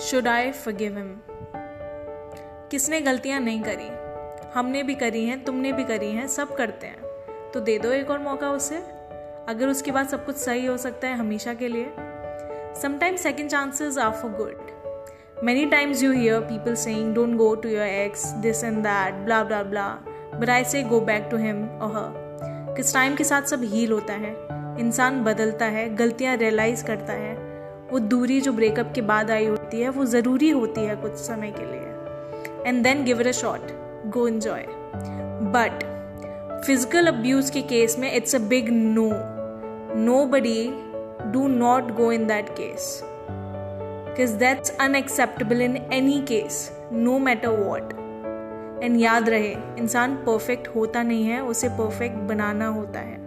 Should I forgive him किसने गलतियाँ नहीं करी? हमने भी करी हैं, तुमने भी करी हैं, सब करते हैं। तो दे दो एक और मौका उसे। अगर उसके बाद सब कुछ सही हो सकता है हमेशा के लिए। Sometimes second chances are for good many times you hear people saying don't go to your ex this and that blah blah blah but I say go back to him और हर किस टाइम के साथ सब heal होता है। इंसान बदलता है, गलतियाँ रियलाइज़ करता है। वो दूरी जो ब्रेकअप के बाद आई होती है, वो ज़रूरी होती है कुछ समय के लिए। And then give it a shot go enjoy but physical abuse के केस में it's a big no no buddy do not go in that case because that's unacceptable in any case no matter what and याद रहे, इंसान perfect होता नहीं है, उसे perfect बनाना होता है।